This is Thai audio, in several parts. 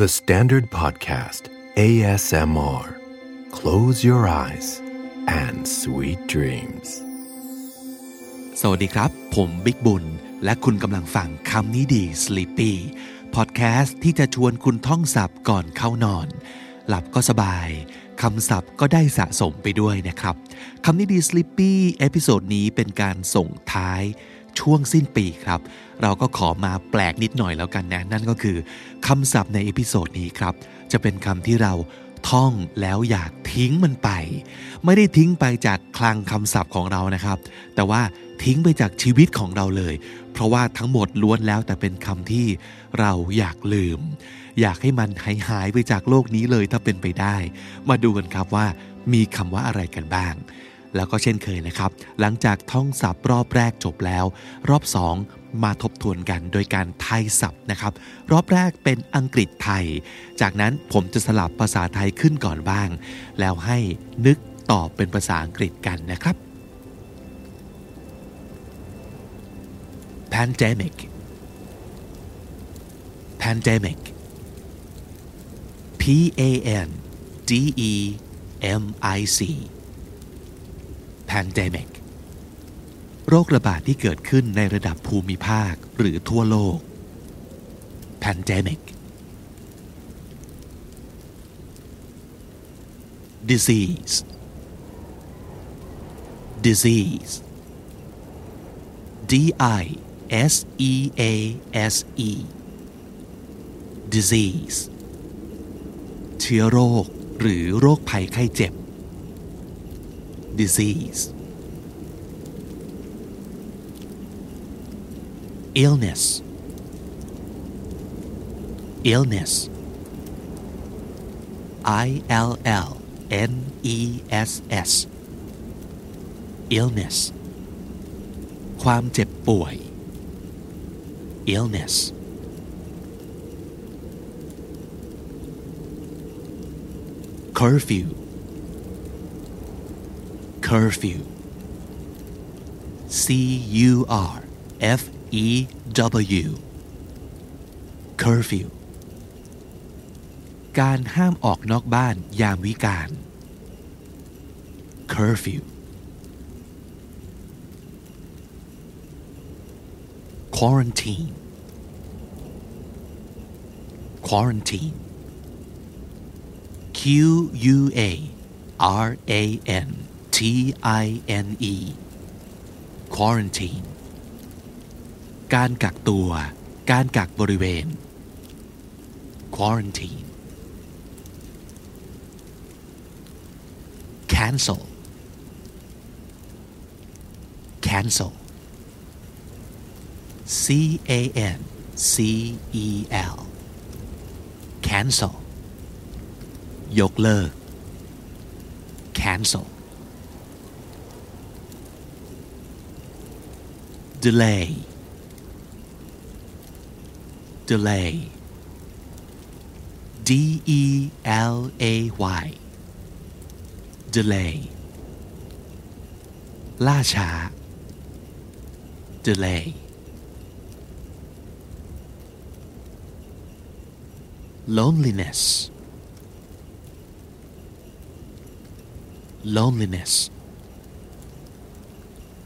The Standard Podcast ASMR Close your eyes and sweet dreams สวัสดีครับ ผมบิ๊กบุญ และคุณกำลังฟังคำนี้ดี Sleepy พอดแคสต์ที่จะชวนคุณท่องศัพท์ก่อนเข้านอน หลับก็สบายคำศัพท์ก็ได้สะสมไปด้วยนะครับคำนี้ดี Sleepy episode นี้เป็นการส่งท้าย ช่วงสิ้นปีครับ เราก็ขอมาแปลกนิดหน่อยแล้วกันนะ นั่นก็คือคำศัพท์ใน episode นี้ครับ จะเป็นคำที่เราท่องแล้วอยากทิ้งมันไป ไม่ได้ทิ้งไปจากคลังคำศัพท์ของเรานะครับ แต่ว่าทิ้งไปจากชีวิตของเราเลย เพราะว่าทั้งหมดล้วนแล้วแต่เป็นคำที่เราอยากลืม อยากให้มันหายหายไปจากโลกนี้เลยถ้าเป็นไปได้ มาดูกันครับว่ามีคำว่าอะไรกันบ้าง แล้วก็เช่นเคยนะครับ หลังจากท่องศัพท์รอบแรกจบแล้ว รอบสองมาทบทวนกันโดยการไทยศัพท์นะครับ รอบแรกเป็นอังกฤษไทย จากนั้นผมจะสลับภาษาไทยขึ้นก่อนบ้าง แล้วให้นึกตอบเป็นภาษาอังกฤษกันนะครับ pandemic pandemic P A N D E M I C pandemic โรคระบาดที่เกิดขึ้นในระดับภูมิภาคหรือทั่วโลก pandemic disease disease D I S E A S E disease เชื้อโรคหรือโรคภัยไข้เจ็บ disease illness illness I L L N E S S illness ความเจ็บป่วย illness curfew Curfew C U R F E W curfew การห้ามออกนอกบ้านยามวิกาล curfew quarantine quarantine Q U A R A N T I N E quarantine การกักตัว การกักบริเวณ quarantine cancel cancel C A N C E L cancel ยกเลิก cancel delay delay D E L A Y delay ล่าช้า delay loneliness loneliness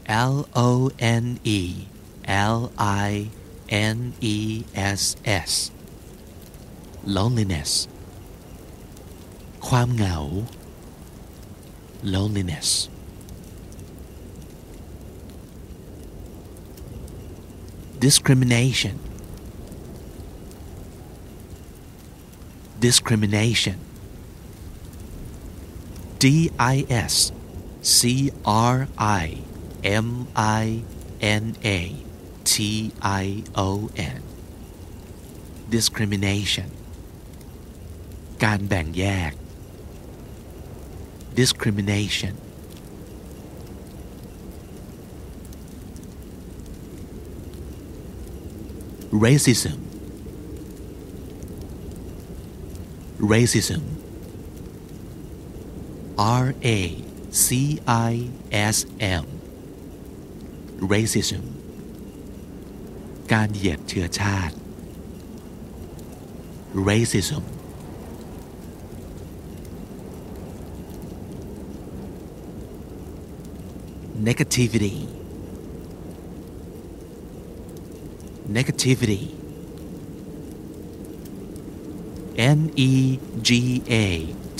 L O N E L I N E S S loneliness ความเหงา loneliness discrimination discrimination D I S C R I M I N A T I O N discrimination การแบ่งแยก discrimination racism racism R A C I S M racism การเหยียดเชื้อชาติ racism negativity negativity N E G A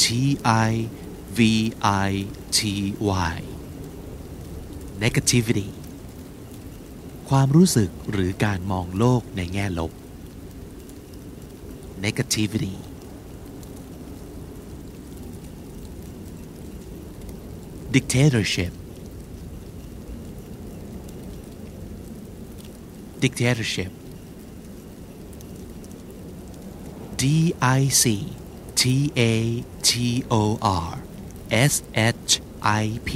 T I V I T Y negativity ความรู้สึกหรือการมองโลกในแง่ลบ negativity dictatorship dictatorship D I C T A T O R S H I P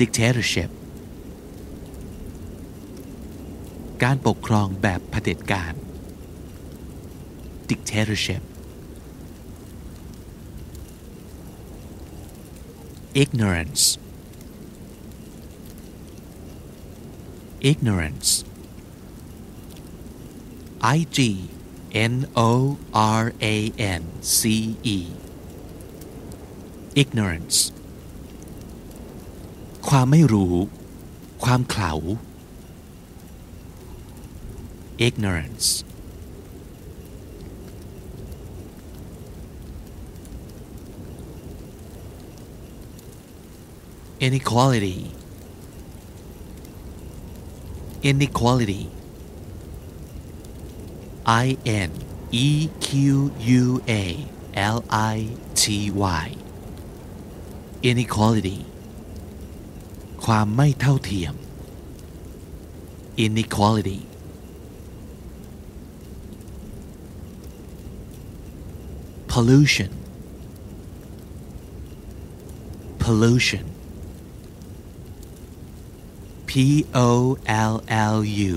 dictatorship การปกครองแบบเผด็จการ dictatorship ignorance ignorance I G N O R A N C E ignorance ความไม่รู้ ความเขลา ignorance inequality inequality I N E Q U A L I T Y inequality ความไม่เท่าเทียม inequality pollution pollution P O L L U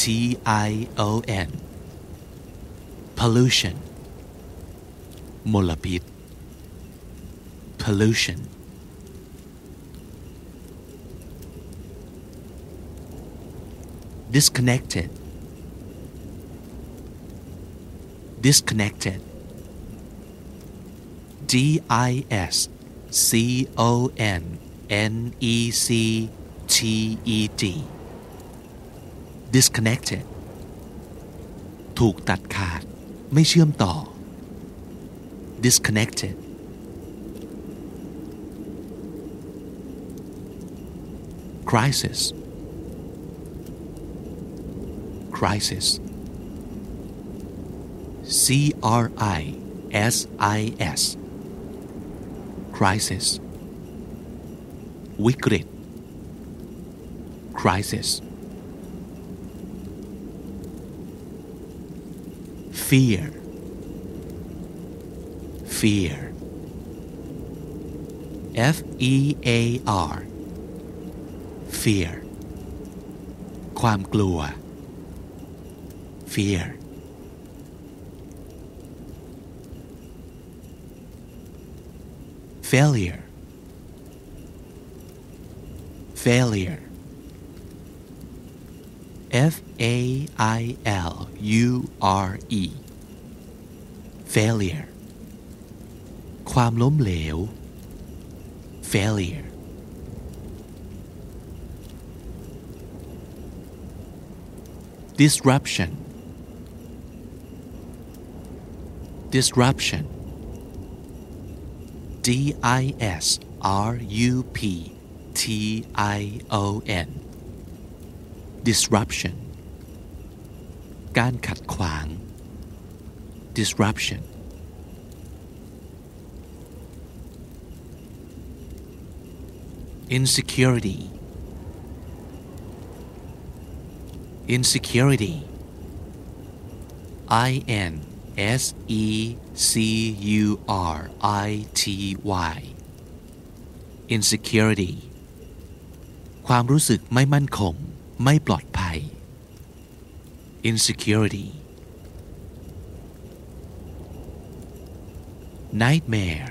T I O N pollution มลพิษ pollution disconnected disconnected D I S C O N N E C T E D disconnected ถูกตัดขาด ไม่เชื่อมต่อ disconnected crisis crisis C R I S I S crisis วิกฤต crisis fear fear F E A R fear ความกลัว fear failure failure F A I L U R E failure ความล้มเหลว failure disruption disruption D I S R U P T I O N disruption การขัดขวาง disruption insecurity insecurity I N S E C U R I T Y insecurity ความรู้สึกไม่มั่นคง ไม่ปลอดภัย insecurity nightmare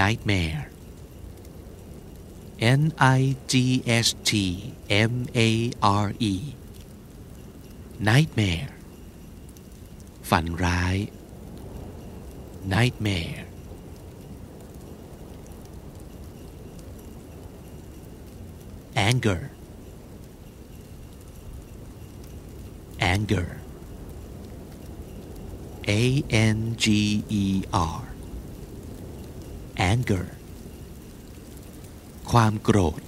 nightmare N I G S T M A R E nightmare ฝันร้าย nightmare anger anger a n g e r anger ความโกรธ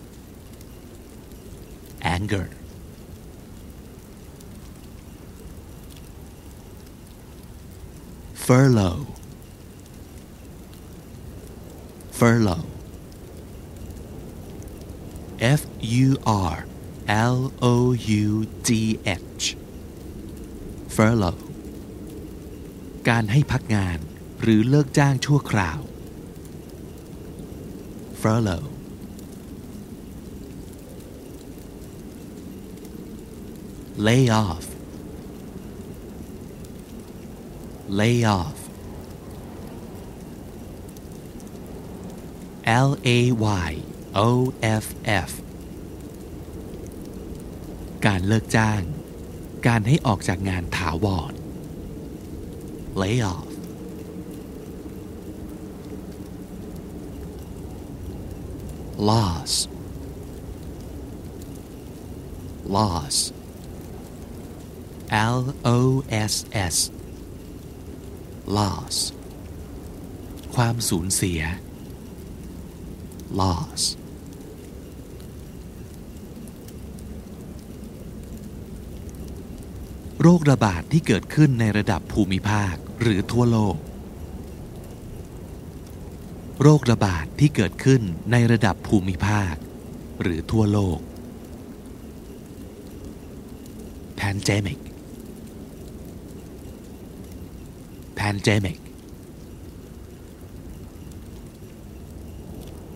anger furlough furlough F U R L O U G H furlough การให้พักงานหรือเลิกจ้างชั่วคราว furlough lay off lay off L A Y O F F การเลิกจ้าง การให้ออกจากงานถาวร lay off loss loss L O S S loss ความสูญเสีย loss โรคระบาดที่เกิดขึ้นในระดับภูมิภาคหรือทั่วโลก โรคระบาดที่เกิดขึ้นในระดับภูมิภาค หรือทั่วโลก pandemic pandemic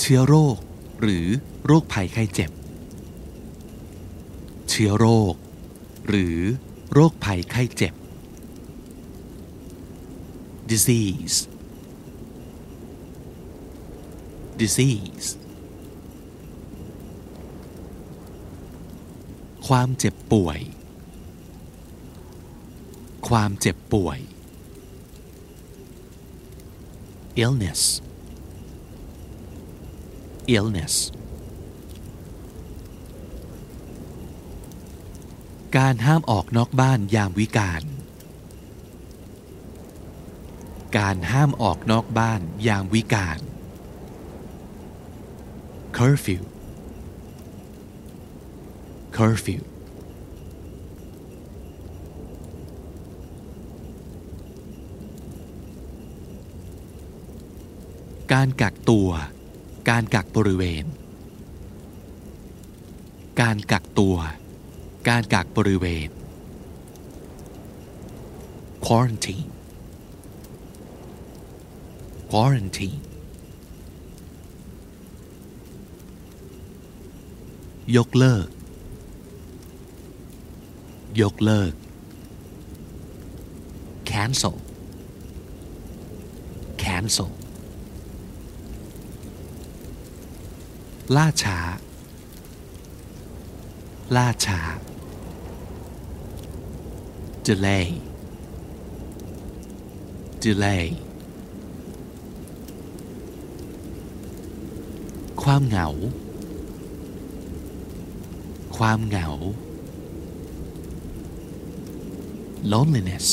เชื้อโรค หรือโรคภัยไข้เจ็บ เชื้อโรค หรือโรคภัยไข้เจ็บ disease disease ความเจ็บป่วย ความเจ็บป่วย illness illness การห้ามออกนอกบ้านยามวิกาล การห้ามออกนอกบ้านยามวิกาล curfew curfew การกักตัว การกักบริเวณ การกักตัว การกักบริเวณ quarantine quarantine ยกเลิก ยกเลิก cancel cancel ล่าช้า ล่าช้า delay delay ความเหงา ความเหงา loneliness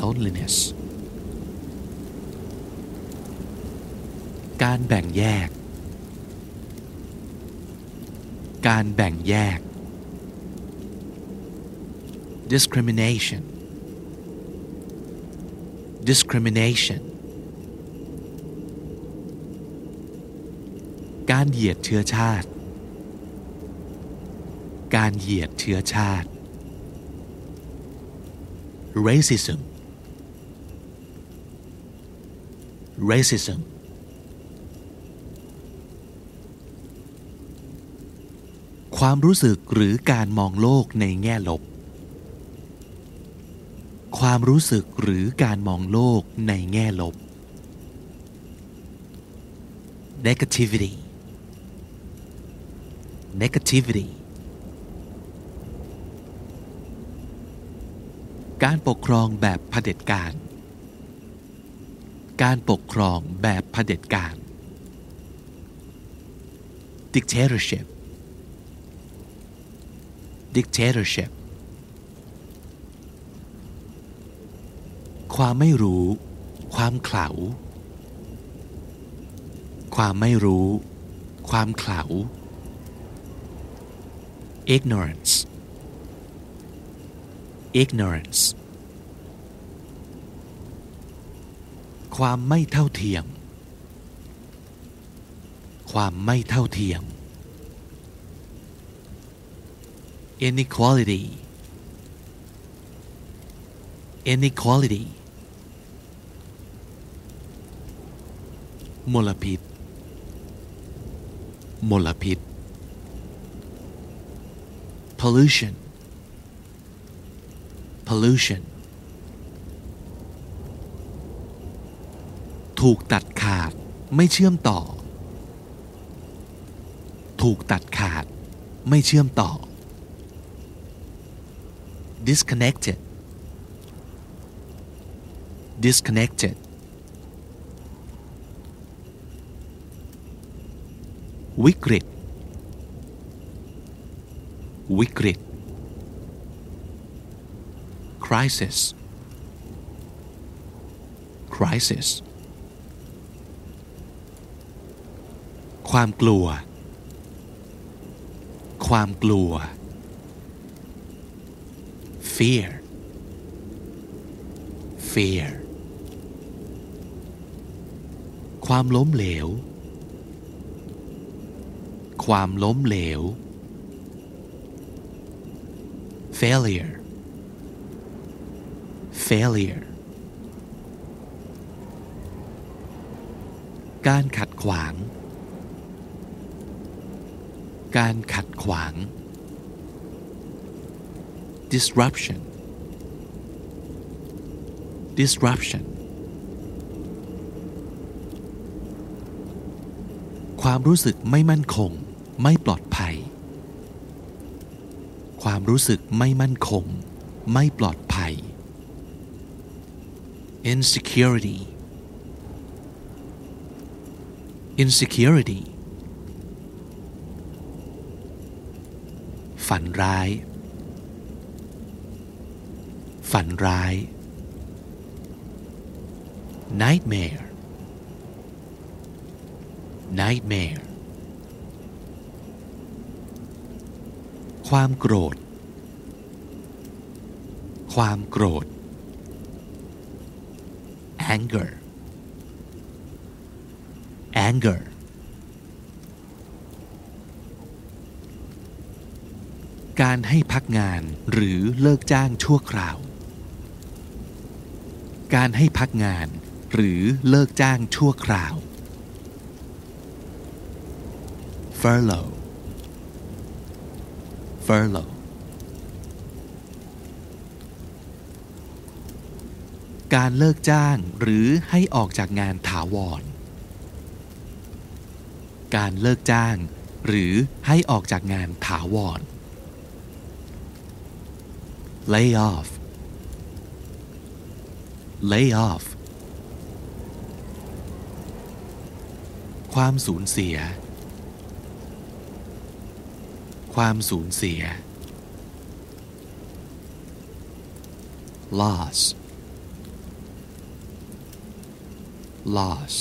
loneliness การแบ่งแยก การแบ่งแยก discrimination discrimination การเหยียดเชื้อชาติ การเหยียดเชื้อชาติ racism racism ความรู้สึกหรือการมองโลกในแง่ลบ ความรู้สึกหรือการมองโลกในแง่ลบ negativity negativity การปกครองแบบเผด็จการ การปกครองแบบเผด็จการ dictatorship dictatorship ความไม่รู้ ความเขลาความไม่รู้ ความเขลา ignorance ignorance ความไม่เท่าเทียม ความไม่เท่าเทียม inequality inequality มลพิษ มลพิษ pollution pollution ถูกตัดขาดไม่เชื่อมต่อ ถูกตัดขาดไม่เชื่อมต่อ disconnected disconnected วิกฤต วิกฤต crisis crisis ความกลัว ความกลัว fear fear ความล้มเหลว ความล้มเหลว failure failure การขัดขวาง การขัดขวาง disruption disruption ความรู้สึกไม่มั่นคง ไม่ปลอดภัย ความรู้สึกไม่มั่นคง ไม่ปลอดภัย insecurity insecurity ฝันร้าย ฝันร้าย nightmare nightmare ความโกรธ ความโกรธ anger anger การให้พักงานหรือเลิกจ้างชั่วคราว การให้พักงาน หรือเลิกจ้างชั่วคราว furlough furlough การเลิกจ้างหรือให้ออกจากงานถาวร การเลิกจ้าง หรือให้ออกจากงานถาวร lay off lay off ความสูญเสีย ความสูญเสีย loss loss